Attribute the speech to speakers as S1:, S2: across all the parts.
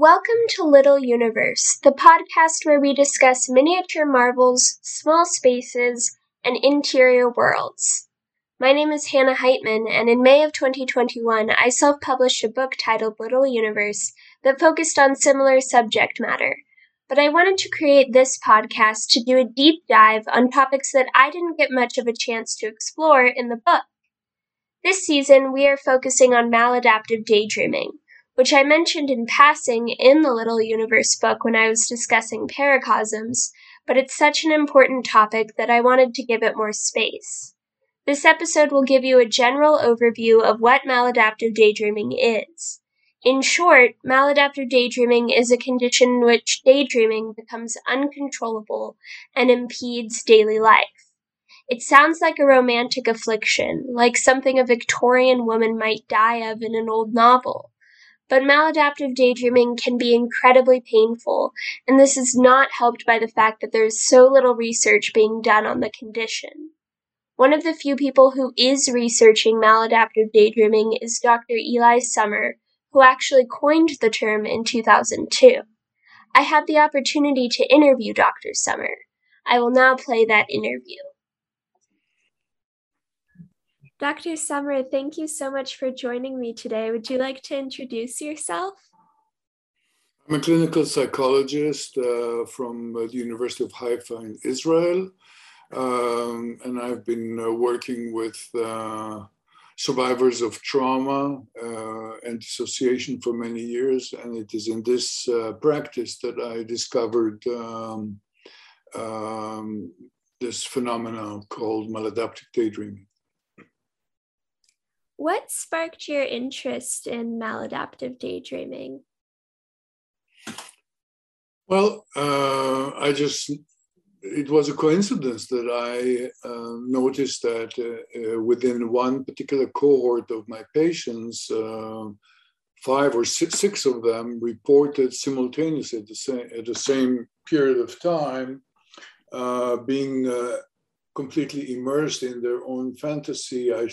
S1: Welcome to Little Universe, the podcast where we discuss miniature marvels, small spaces, and interior worlds. My name is Hannah Heitman, and in May of 2021, I self published a book titled Little Universe that focused on similar subject matter. But I wanted to create this podcast to do a deep dive on topics that I didn't get much of a chance to explore in the book. This season, we are focusing on maladaptive daydreaming which I mentioned in passing in the Little Universe book when I was discussing paracosms, but it's such an important topic that I wanted to give it more space. This episode will give you a general overview of what maladaptive daydreaming is. In short, maladaptive daydreaming is a condition in which daydreaming becomes uncontrollable and impedes daily life. It sounds like a romantic affliction, like something a Victorian woman might die of in an old novel. But maladaptive daydreaming can be incredibly painful, and this is not helped by the fact that there is so little research being done on the condition. One of the few people who is researching maladaptive daydreaming is Dr. Eli Somer, who actually coined the term in 2002. I had the opportunity to interview Dr. Somer. I will now play that interview. Dr. Somer, thank you so much for joining me today. Would you like to introduce yourself?
S2: I'm a clinical psychologist uh, from the University of Haifa in Israel. Um, and I've been uh, working with uh, survivors of trauma uh, and dissociation for many years. And it is in this uh, practice that I discovered um, um, this phenomenon called maladaptive daydreaming.
S1: What sparked your interest in maladaptive daydreaming?
S2: Well, uh, I just, it was a coincidence that I uh, noticed that uh, uh within one particular cohort of my patients, uh, five or six, six, of them reported simultaneously at the same, at the same period of time uh, being completely immersed in their own fantasy. I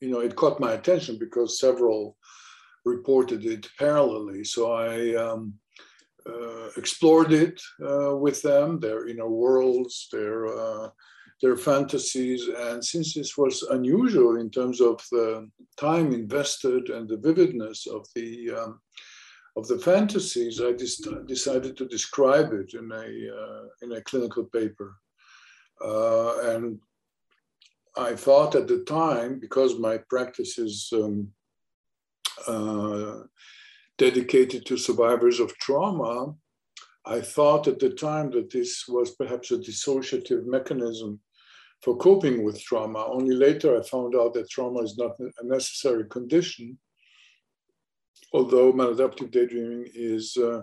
S2: you know, it caught my attention because several reported it parallelly. So I um, uh, explored it uh, with them, their you know worlds, their uh, their fantasies, and since this was unusual in terms of the time invested and the vividness of the um, of the fantasies, I decided to describe it in a uh, in a clinical paper. Uh, and I thought at the time, because my practice is um, uh, dedicated to survivors of trauma, I thought at the time that this was perhaps a dissociative mechanism for coping with trauma. Only later I found out that trauma is not a necessary condition, although maladaptive daydreaming is, uh,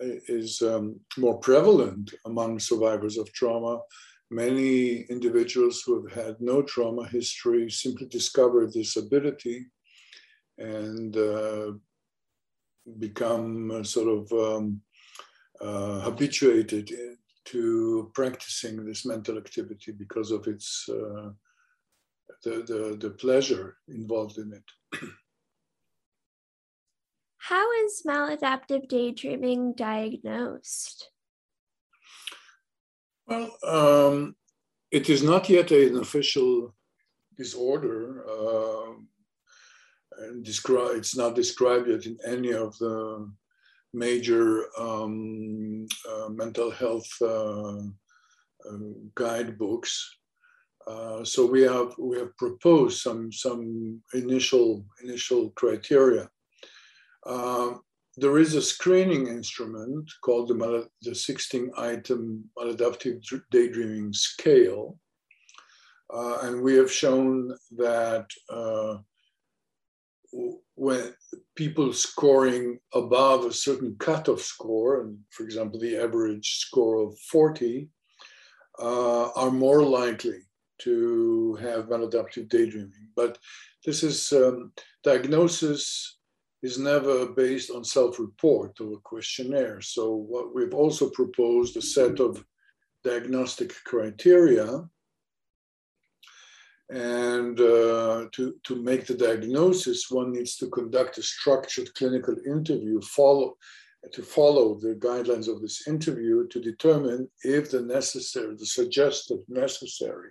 S2: is um, more prevalent among survivors of trauma many individuals who have had no trauma history simply discover this ability and uh, become uh, sort of um, uh, habituated to practicing this mental activity because of its uh, the, the, the pleasure involved in it.
S1: How is maladaptive daydreaming diagnosed?
S2: Well, um, it is not yet an official disorder. Uh, and it's not described yet in any of the major um, uh, mental health uh, um, guidebooks. Uh, so we have we have proposed some some initial initial criteria. There is a screening instrument called the, the 16 item maladaptive daydreaming scale. Uh, and we have shown that uh, when people scoring above a certain cutoff score, and for example, the average score of 40, uh, are more likely to have maladaptive daydreaming. But this is um, diagnosis is never based on self-report or a questionnaire. So what we've also proposed a set of diagnostic criteria and uh, to, to make the diagnosis, one needs to conduct a structured clinical interview, follow, to follow the guidelines of this interview to determine if the necessary, the suggested necessary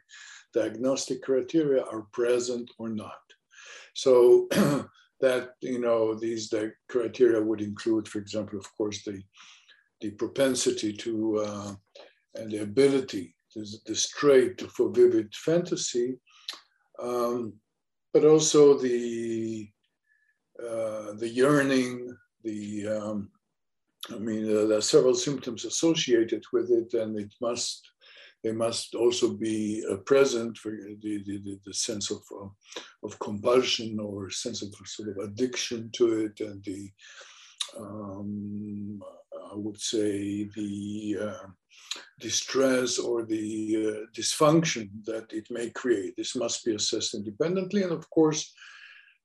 S2: diagnostic criteria are present or not. So that, you know, these the criteria would include, for example, of course, the, the propensity to uh, and the ability, the, the trait for vivid fantasy, um, but also the uh, the yearning, the um, I mean, uh, there are several symptoms associated with it, and it must they must also be uh, present for the, the, the sense of, uh, of compulsion or sense of sort of addiction to it and the um, I would say the uh, distress or the uh, dysfunction that it may create. This must be assessed independently. And of course,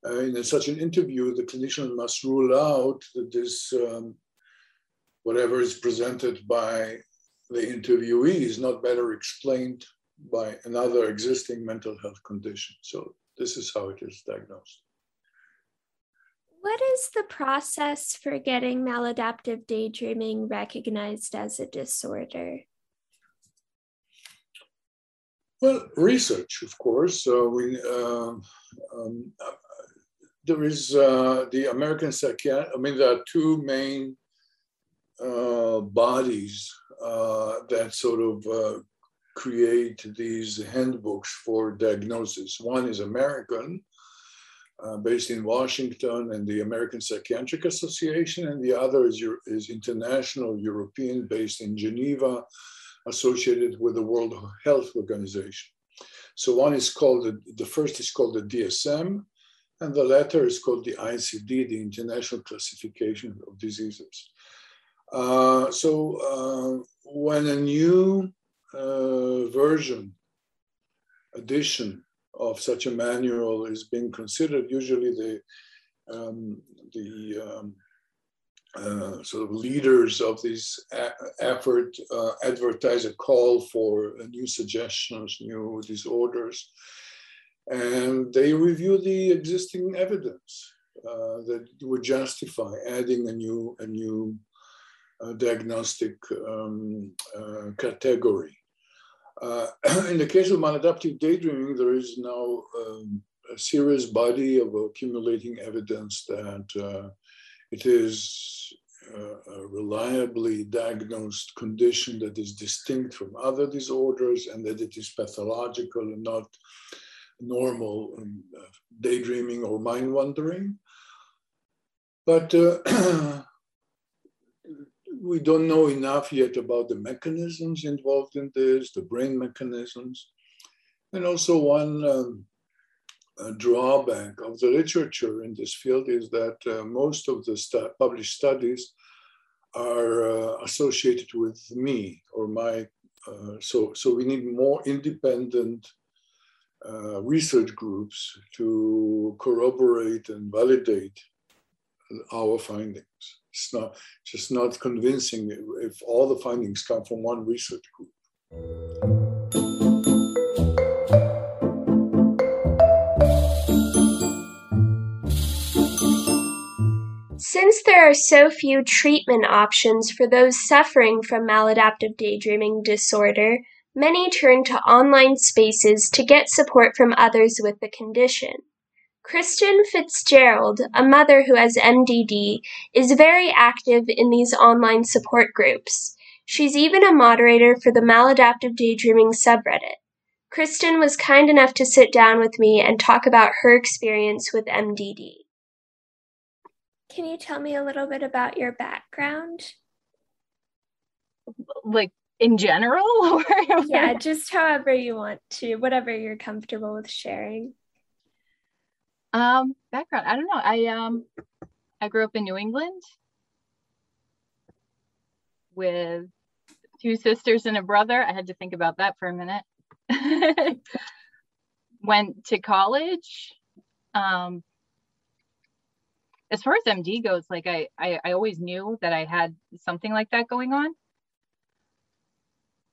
S2: uh, in such an interview, the clinician must rule out that this, um, whatever is presented by the interviewee is not better explained by another existing mental health condition. So this is how it is diagnosed.
S1: What is the process for getting maladaptive daydreaming recognized as a disorder?
S2: Well, research, of course. Uh, we, uh, um, uh, there is uh, the American Psychiatric, I mean, there are two main uh, bodies that sort of uh, create these handbooks for diagnosis. One is American, uh, based in Washington, and the American Psychiatric Association, and the other is, is international, European, based in Geneva, associated with the World Health Organization. So one is called, the, the first is called the DSM, and the latter is called the ICD, the International Classification of Diseases. Uh, so uh, when a new uh, version, edition of such a manual is being considered, usually the um, the um, uh, sort of leaders of this effort uh, advertise a call for new suggestions, new disorders, and they review the existing evidence that would justify adding a new a new diagnostic um, uh, category. Uh, in the case of maladaptive daydreaming, there is now um, a serious body of accumulating evidence that uh, it is a reliably diagnosed condition that is distinct from other disorders and that it is pathological and not normal um, daydreaming or mind wandering. But uh, we don't know enough yet about the mechanisms involved in this, the brain mechanisms. And also one um, drawback of the literature in this field is that uh, most of the stu published studies are uh, associated with me or my, uh, so, so we need more independent uh, research groups to corroborate and validate our findings. It's not just not convincing if all the findings come from one research group.
S1: Since there are so few treatment options for those suffering from maladaptive daydreaming disorder, many turn to online spaces to get support from others with the condition. Kristen Fitzgerald, a mother who has MDD, is very active in these online support groups. She's even a moderator for the Maladaptive Daydreaming subreddit. Kristen was kind enough to sit down with me and talk about her experience with MDD. Can you tell me a little bit about your background?
S3: Like in general?
S1: yeah, just however you want to, whatever you're comfortable with sharing.
S3: Um, background. I don't know. I um I grew up in New England with two sisters and a brother. I had to think about that for a minute. Went to college. Um, as far as MD goes, like I, I, I always knew that I had something like that going on.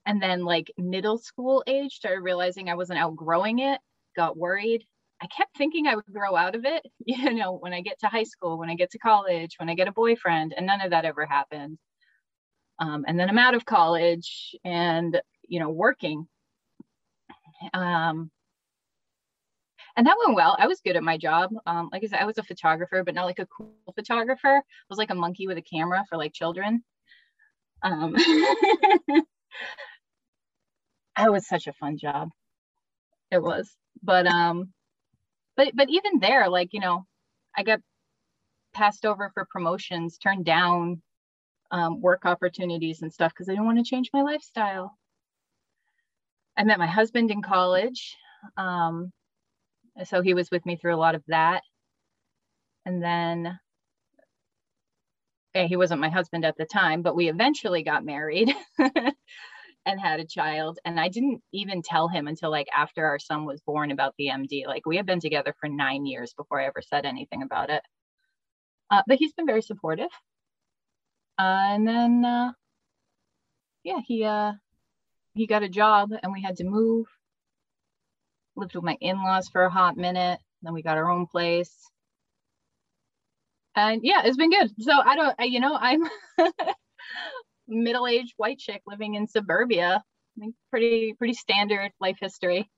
S3: And then like middle school age, started realizing I wasn't outgrowing it, got worried, I kept thinking I would grow out of it, you know, when I get to high school, when I get to college, when I get a boyfriend, and none of that ever happened. Um, and then I'm out of college and, you know, working. Um, and that went well. I was good at my job. Um, like I said, I was a photographer, but not like a cool photographer. I was like a monkey with a camera for like children. Um, that was such a fun job. It was, but um, but but even there, like you know, I got passed over for promotions, turned down um, work opportunities and stuff because I didn't want to change my lifestyle. I met my husband in college. Um, so he was with me through a lot of that. And then he wasn't my husband at the time, but we eventually got married and had a child. And I didn't even tell him until like after our son was born about the MD. Like we had been together for nine years before I ever said anything about it. Uh, but he's been very supportive. Uh, and then, uh, yeah, he uh, he got a job, and we had to move. Lived with my in-laws for a hot minute. Then we got our own place, and yeah, it's been good. So I don't, I, you know, I'm middle-aged white chick living in suburbia. I think pretty pretty standard life history.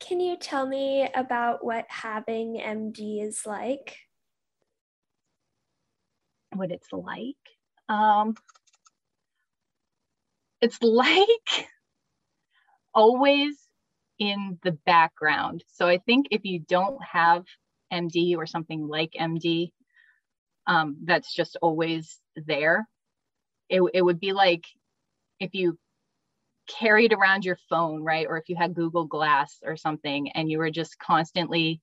S1: Can you tell me about what having MD is like?
S3: What it's like? Um, it's like always in the background. So I think if you don't have MD or something like MD, um, that's just always there. It, it would be like if you carried around your phone, right? Or if you had Google Glass or something and you were just constantly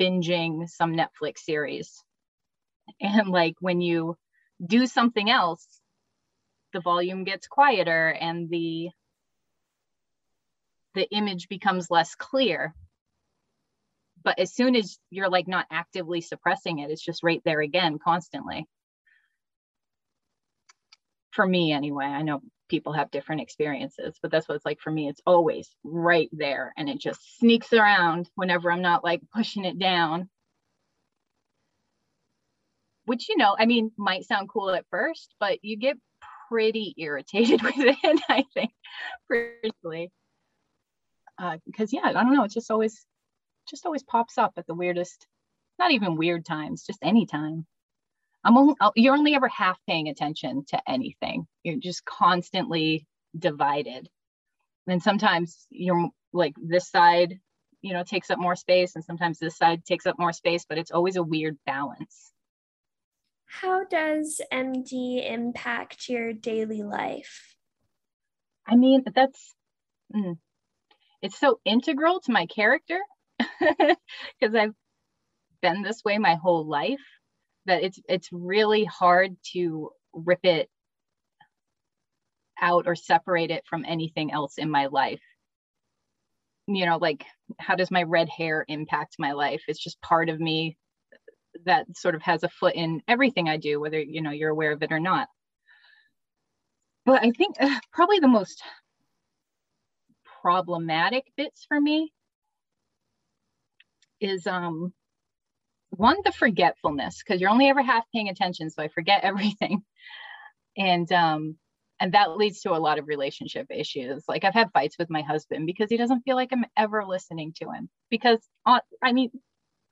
S3: binging some Netflix series. And like when you do something else, the volume gets quieter and the the image becomes less clear. But as soon as you're like not actively suppressing it, it's just right there again constantly. For me, anyway, I know people have different experiences, but that's what it's like for me. It's always right there and it just sneaks around whenever I'm not like pushing it down. Which you know i mean might sound cool at first but you get pretty irritated with it i think personally. Uh, because uh, yeah i don't know it just always just always pops up at the weirdest not even weird times just any time i'm only oh, you're only ever half paying attention to anything. You're just constantly divided. And sometimes you're like this side you know takes up more space and sometimes this side takes up more space but it's always a weird balance.
S1: How does MD impact your daily life?
S3: I mean, that's mm, it's so integral to my character because I've been this way my whole life that it's it's really hard to rip it out or separate it from anything else in my life. You know, like how does my red hair impact my life? It's just part of me that sort of has a foot in everything I do, whether you know you're aware of it or not. But I think uh, probably the most problematic bits for me is um one the forgetfulness because you're only ever half paying attention so i forget everything and um and that leads to a lot of relationship issues like i've had fights with my husband because he doesn't feel like i'm ever listening to him because uh, i mean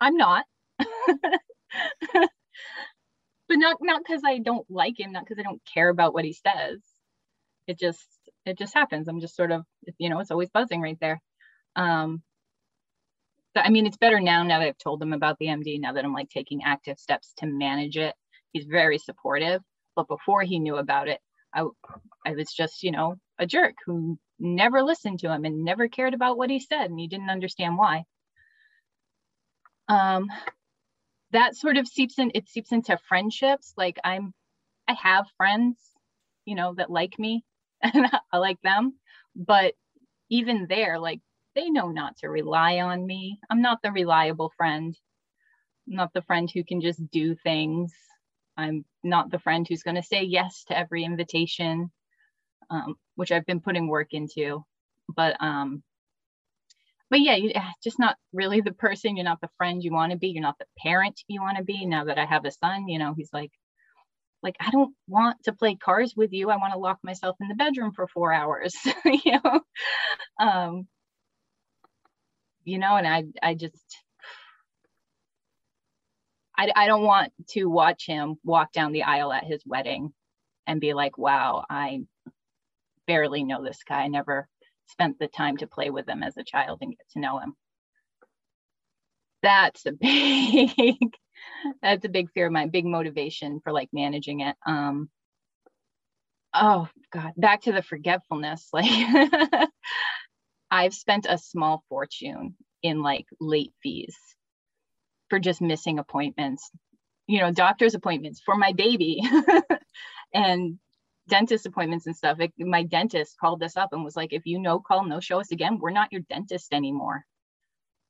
S3: i'm not but not not because I don't like him, not because I don't care about what he says. It just it just happens. I'm just sort of you know it's always buzzing right there. Um, I mean it's better now now that I've told him about the MD. Now that I'm like taking active steps to manage it, he's very supportive. But before he knew about it, I I was just you know a jerk who never listened to him and never cared about what he said, and he didn't understand why. Um, that sort of seeps in it seeps into friendships like i'm i have friends you know that like me and i like them but even there like they know not to rely on me i'm not the reliable friend I'm not the friend who can just do things i'm not the friend who's going to say yes to every invitation um, which i've been putting work into but um but yeah, you just not really the person. You're not the friend you want to be. You're not the parent you want to be. Now that I have a son, you know, he's like, like I don't want to play cars with you. I want to lock myself in the bedroom for four hours. you know, um, you know, and I, I just, I, I don't want to watch him walk down the aisle at his wedding and be like, wow, I barely know this guy. I never spent the time to play with him as a child and get to know him. That's a big, that's a big fear of mine, big motivation for like managing it. Um, oh God, back to the forgetfulness. Like I've spent a small fortune in like late fees for just missing appointments, you know, doctor's appointments for my baby and dentist appointments and stuff. It, my dentist called us up and was like, if you no call, no show us again, we're not your dentist anymore.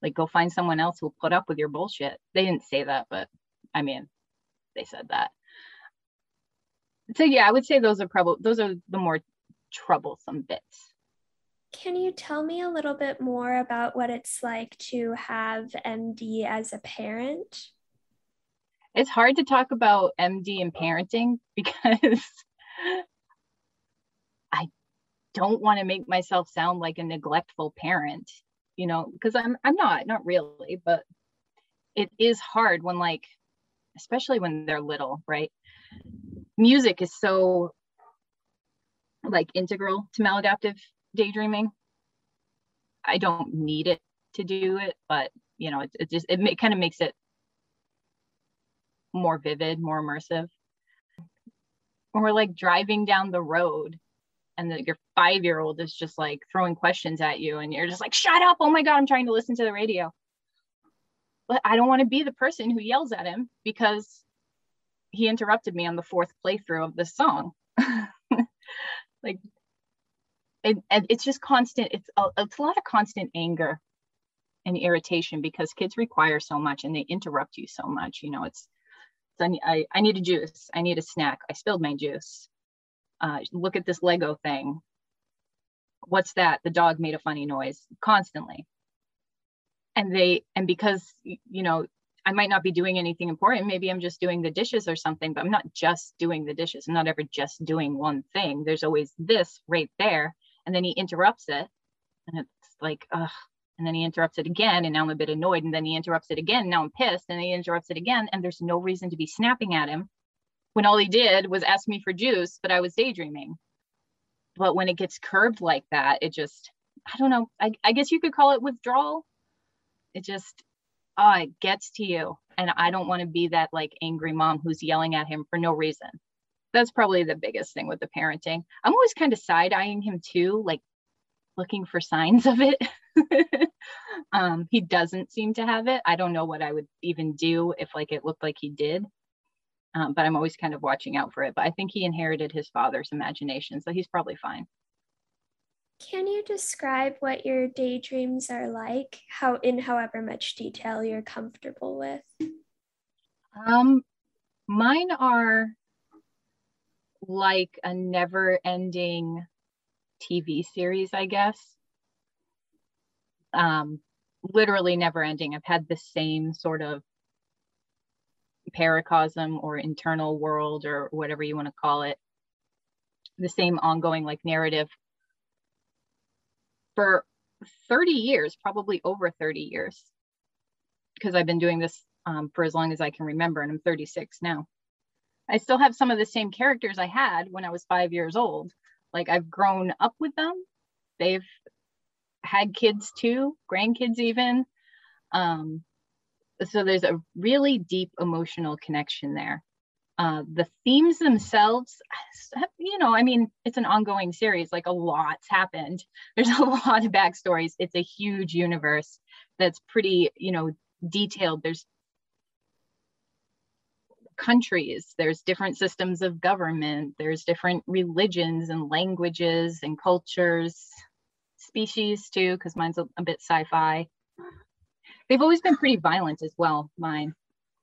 S3: Like, go find someone else who'll put up with your bullshit. They didn't say that, but I mean, they said that. So yeah, I would say those are probably those are the more troublesome bits.
S1: Can you tell me a little bit more about what it's like to have MD as a parent?
S3: It's hard to talk about MD and parenting because I don't want to make myself sound like a neglectful parent, you know, because I'm I'm not, not really, but it is hard when like especially when they're little, right? Music is so like integral to maladaptive daydreaming. I don't need it to do it, but you know, it, it just it, it kind of makes it more vivid, more immersive. When we're like driving down the road and the, your five year old is just like throwing questions at you and you're just like shut up. Oh my god i'm trying to listen to the radio. But i don't want to be the person who yells at him because he interrupted me on the fourth playthrough of this song. Like it, it's just constant it's a, it's a lot of constant anger and irritation because kids require so much and they interrupt you so much you know it's I, I, need a juice. I need a snack. I spilled my juice. Uh, look at this Lego thing. What's that? The dog made a funny noise constantly. And they, and because, you know, I might not be doing anything important. Maybe I'm just doing the dishes or something, but I'm not just doing the dishes. I'm not ever just doing one thing. There's always this right there. And then he interrupts it. And it's like, ugh, and then he interrupts it again and now i'm a bit annoyed and then he interrupts it again now i'm pissed and he interrupts it again and there's no reason to be snapping at him when all he did was ask me for juice but i was daydreaming but when it gets curbed like that it just i don't know i, I guess you could call it withdrawal it just oh it gets to you and i don't want to be that like angry mom who's yelling at him for no reason that's probably the biggest thing with the parenting i'm always kind of side eyeing him too like looking for signs of it. um, he doesn't seem to have it. I don't know what I would even do if like it looked like he did. Um, but I'm always kind of watching out for it. But I think he inherited his father's imagination, so he's probably fine.
S1: Can you describe what your daydreams are like? How in however much detail you're comfortable with?
S3: Um, mine are like a never-ending TV series, I guess. Um, literally never ending. I've had the same sort of paracosm or internal world or whatever you want to call it, the same ongoing like narrative for 30 years, probably over 30 years, because I've been doing this um, for as long as I can remember, and I'm 36 now. I still have some of the same characters I had when I was five years old, like I've grown up with them. They've had kids too, grandkids even. Um, so there's a really deep emotional connection there. Uh, the themes themselves, you know, I mean, it's an ongoing series, like a lot's happened. There's a lot of backstories. It's a huge universe that's pretty, you know, detailed. There's countries. There's different systems of government. There's different religions and languages and cultures species too because mine's a, a, bit sci-fi. They've always been pretty violent as well mine.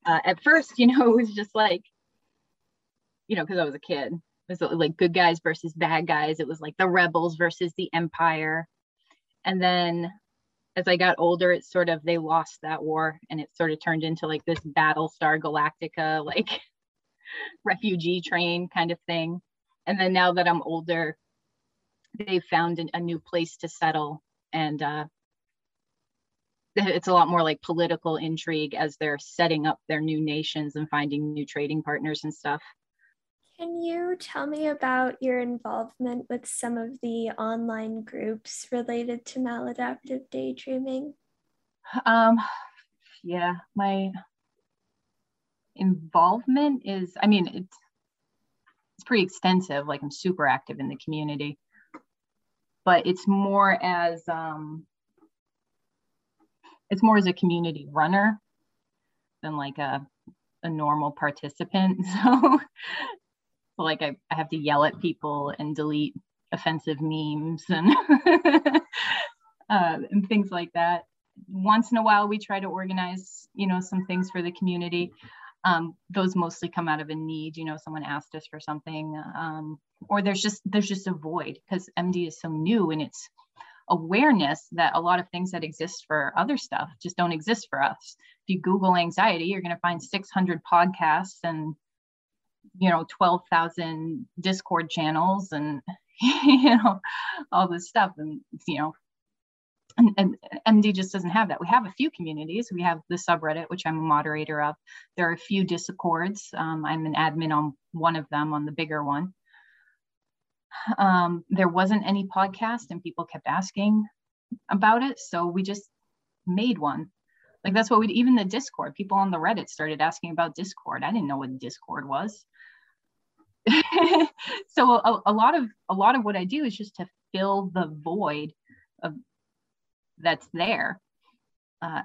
S3: Uh, at first you know it was just like you know because i was a kid. It was like good guys versus bad guys. It was like the rebels versus the empire. And then as I got older, it sort of they lost that war and it sort of turned into like this Battlestar Galactica, like refugee train kind of thing. And then now that I'm older, they found an, a new place to settle and uh, it's a lot more like political intrigue as they're setting up their new nations and finding new trading partners and stuff.
S1: Can you tell me about your involvement with some of the online groups related to maladaptive daydreaming?
S3: Um, yeah, my involvement is, I mean, it's it's pretty extensive. Like I'm super active in the community, but it's more as um, it's more as a community runner than like a a normal participant. So like I, I have to yell at people and delete offensive memes and uh, and things like that. Once in a while, we try to organize, you know, some things for the community. Um, those mostly come out of a need. You know, someone asked us for something, um, or there's just there's just a void because MD is so new and it's awareness that a lot of things that exist for other stuff just don't exist for us. If you Google anxiety, you're going to find 600 podcasts and you know 12,000 discord channels and you know all this stuff and you know and, and, MD just doesn't have that. We have a few communities. We have the subreddit, which I'm a moderator of. There are a few discords. Um, I'm an admin on one of them, on the bigger one. Um, there wasn't any podcast, and people kept asking about it, so we just made one. Like that's what we even the Discord. People on the Reddit started asking about Discord. I didn't know what Discord was. so a, a, lot of a lot of what I do is just to fill the void of that's there. Uh,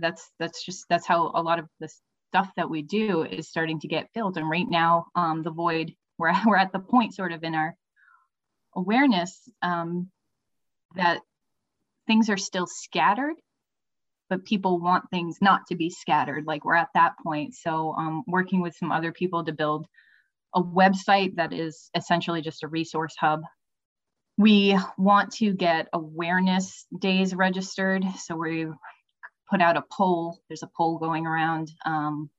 S3: that's that's just that's how a lot of the stuff that we do is starting to get filled. And right now, um, the void we're we're at the point sort of in our awareness um, that things are still scattered but people want things not to be scattered like we're at that point so um, working with some other people to build a website that is essentially just a resource hub. We want to get awareness days registered. So we put out a poll. There's a poll going around, um,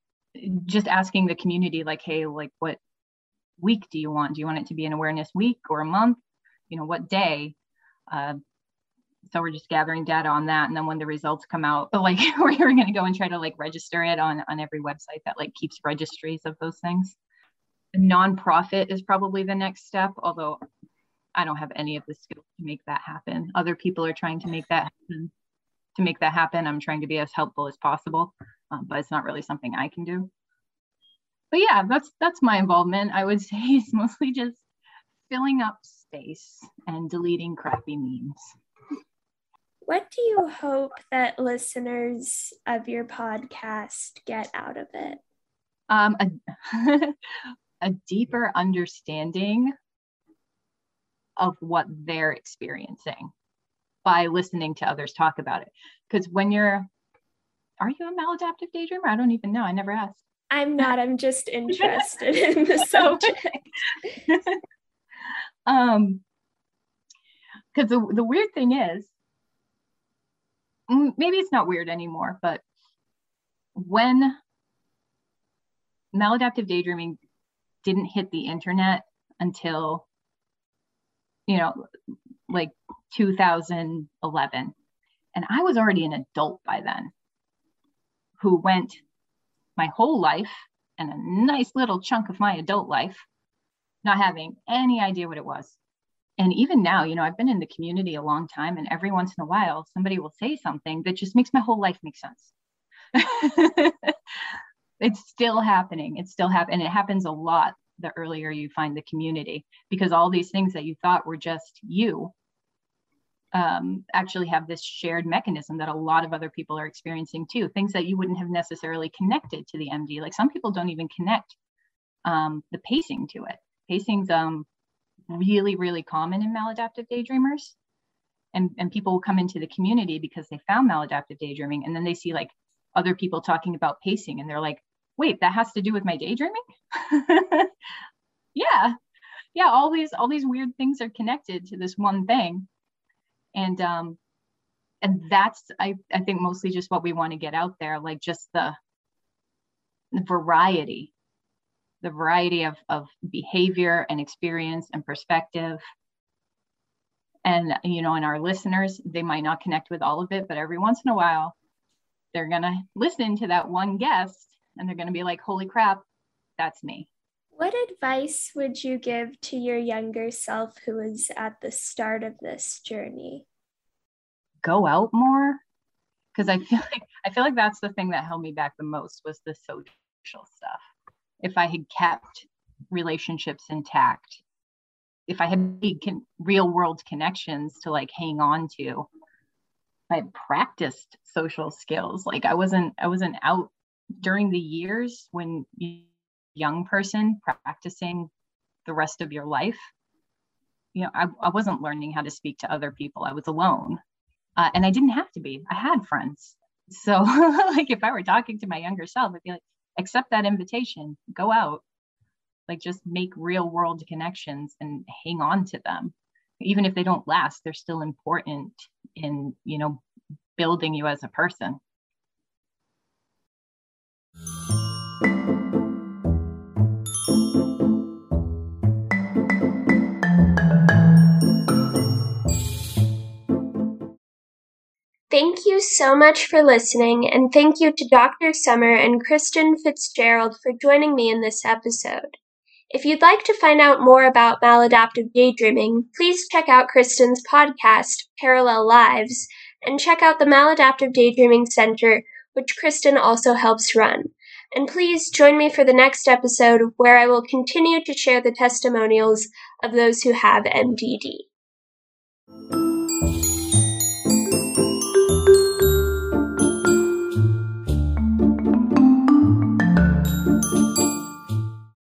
S3: just asking the community, like, hey, like, what week do you want? Do you want it to be an awareness week or a month? You know, what day? Uh, so we're just gathering data on that and then when the results come out but like we're going to go and try to like register it on on every website that like keeps registries of those things nonprofit is probably the next step, although I don't have any of the skills to make that happen. Other people are trying to make that happen. To make that happen, I'm trying to be as helpful as possible, um, but it's not really something I can do. But yeah, that's that's my involvement. I would say it's mostly just filling up space and deleting crappy memes.
S1: What do you hope that listeners of your podcast get out of it?
S3: Um, a, a deeper understanding of what they're experiencing by listening to others talk about it. Because when you're, are you a maladaptive daydreamer? I don't even know. I never asked.
S1: I'm not. I'm just interested in the subject.
S3: um, because the, the weird thing is, maybe it's not weird anymore, but when maladaptive daydreaming didn't hit the internet until you know like 2011 and i was already an adult by then who went my whole life and a nice little chunk of my adult life not having any idea what it was. And even now you know i've been in the community a long time and every once in a while somebody will say something that just makes my whole life make sense it's still happening. It's still happening. It happens a lot the earlier you find the community because all these things that you thought were just you um, actually have this shared mechanism that a lot of other people are experiencing too. Things that you wouldn't have necessarily connected to the MD. Like some people don't even connect um, the pacing to it. Pacing's um, really, really common in maladaptive daydreamers. And, and people will come into the community because they found maladaptive daydreaming and then they see like other people talking about pacing and they're like, wait, that has to do with my daydreaming? yeah. Yeah, all these all these weird things are connected to this one thing. And um and that's I, I think mostly just what we want to get out there like just the, the variety the variety of, of behavior and experience and perspective and you know and our listeners they might not connect with all of it but every once in a while they're going to listen to that one guest and they're going to be like holy crap that's me.
S1: What advice would you give to your younger self who was at the start of this journey?
S3: Go out more? Because I feel like I feel like that's the thing that held me back the most was the social stuff. If I had kept relationships intact, if I had real world connections to like hang on to, I practiced social skills. Like I wasn't I wasn't out during the years when you young person practicing the rest of your life. You know, I, I wasn't learning how to speak to other people. I was alone uh, and I didn't have to be. I had friends. So, like, if I were talking to my younger self, I'd be like, accept that invitation, go out, like, just make real world connections and hang on to them. Even if they don't last, they're still important in, you know, building you as a person.
S1: Thank you so much for listening, and thank you to Dr. Somer and Kristen Fitzgerald for joining me in this episode. If you'd like to find out more about maladaptive daydreaming, please check out Kristen's podcast, Parallel Lives, and check out the Maladaptive Daydreaming Center, which Kristen also helps run. And please join me for the next episode where I will continue to share the testimonials of those who have MDD.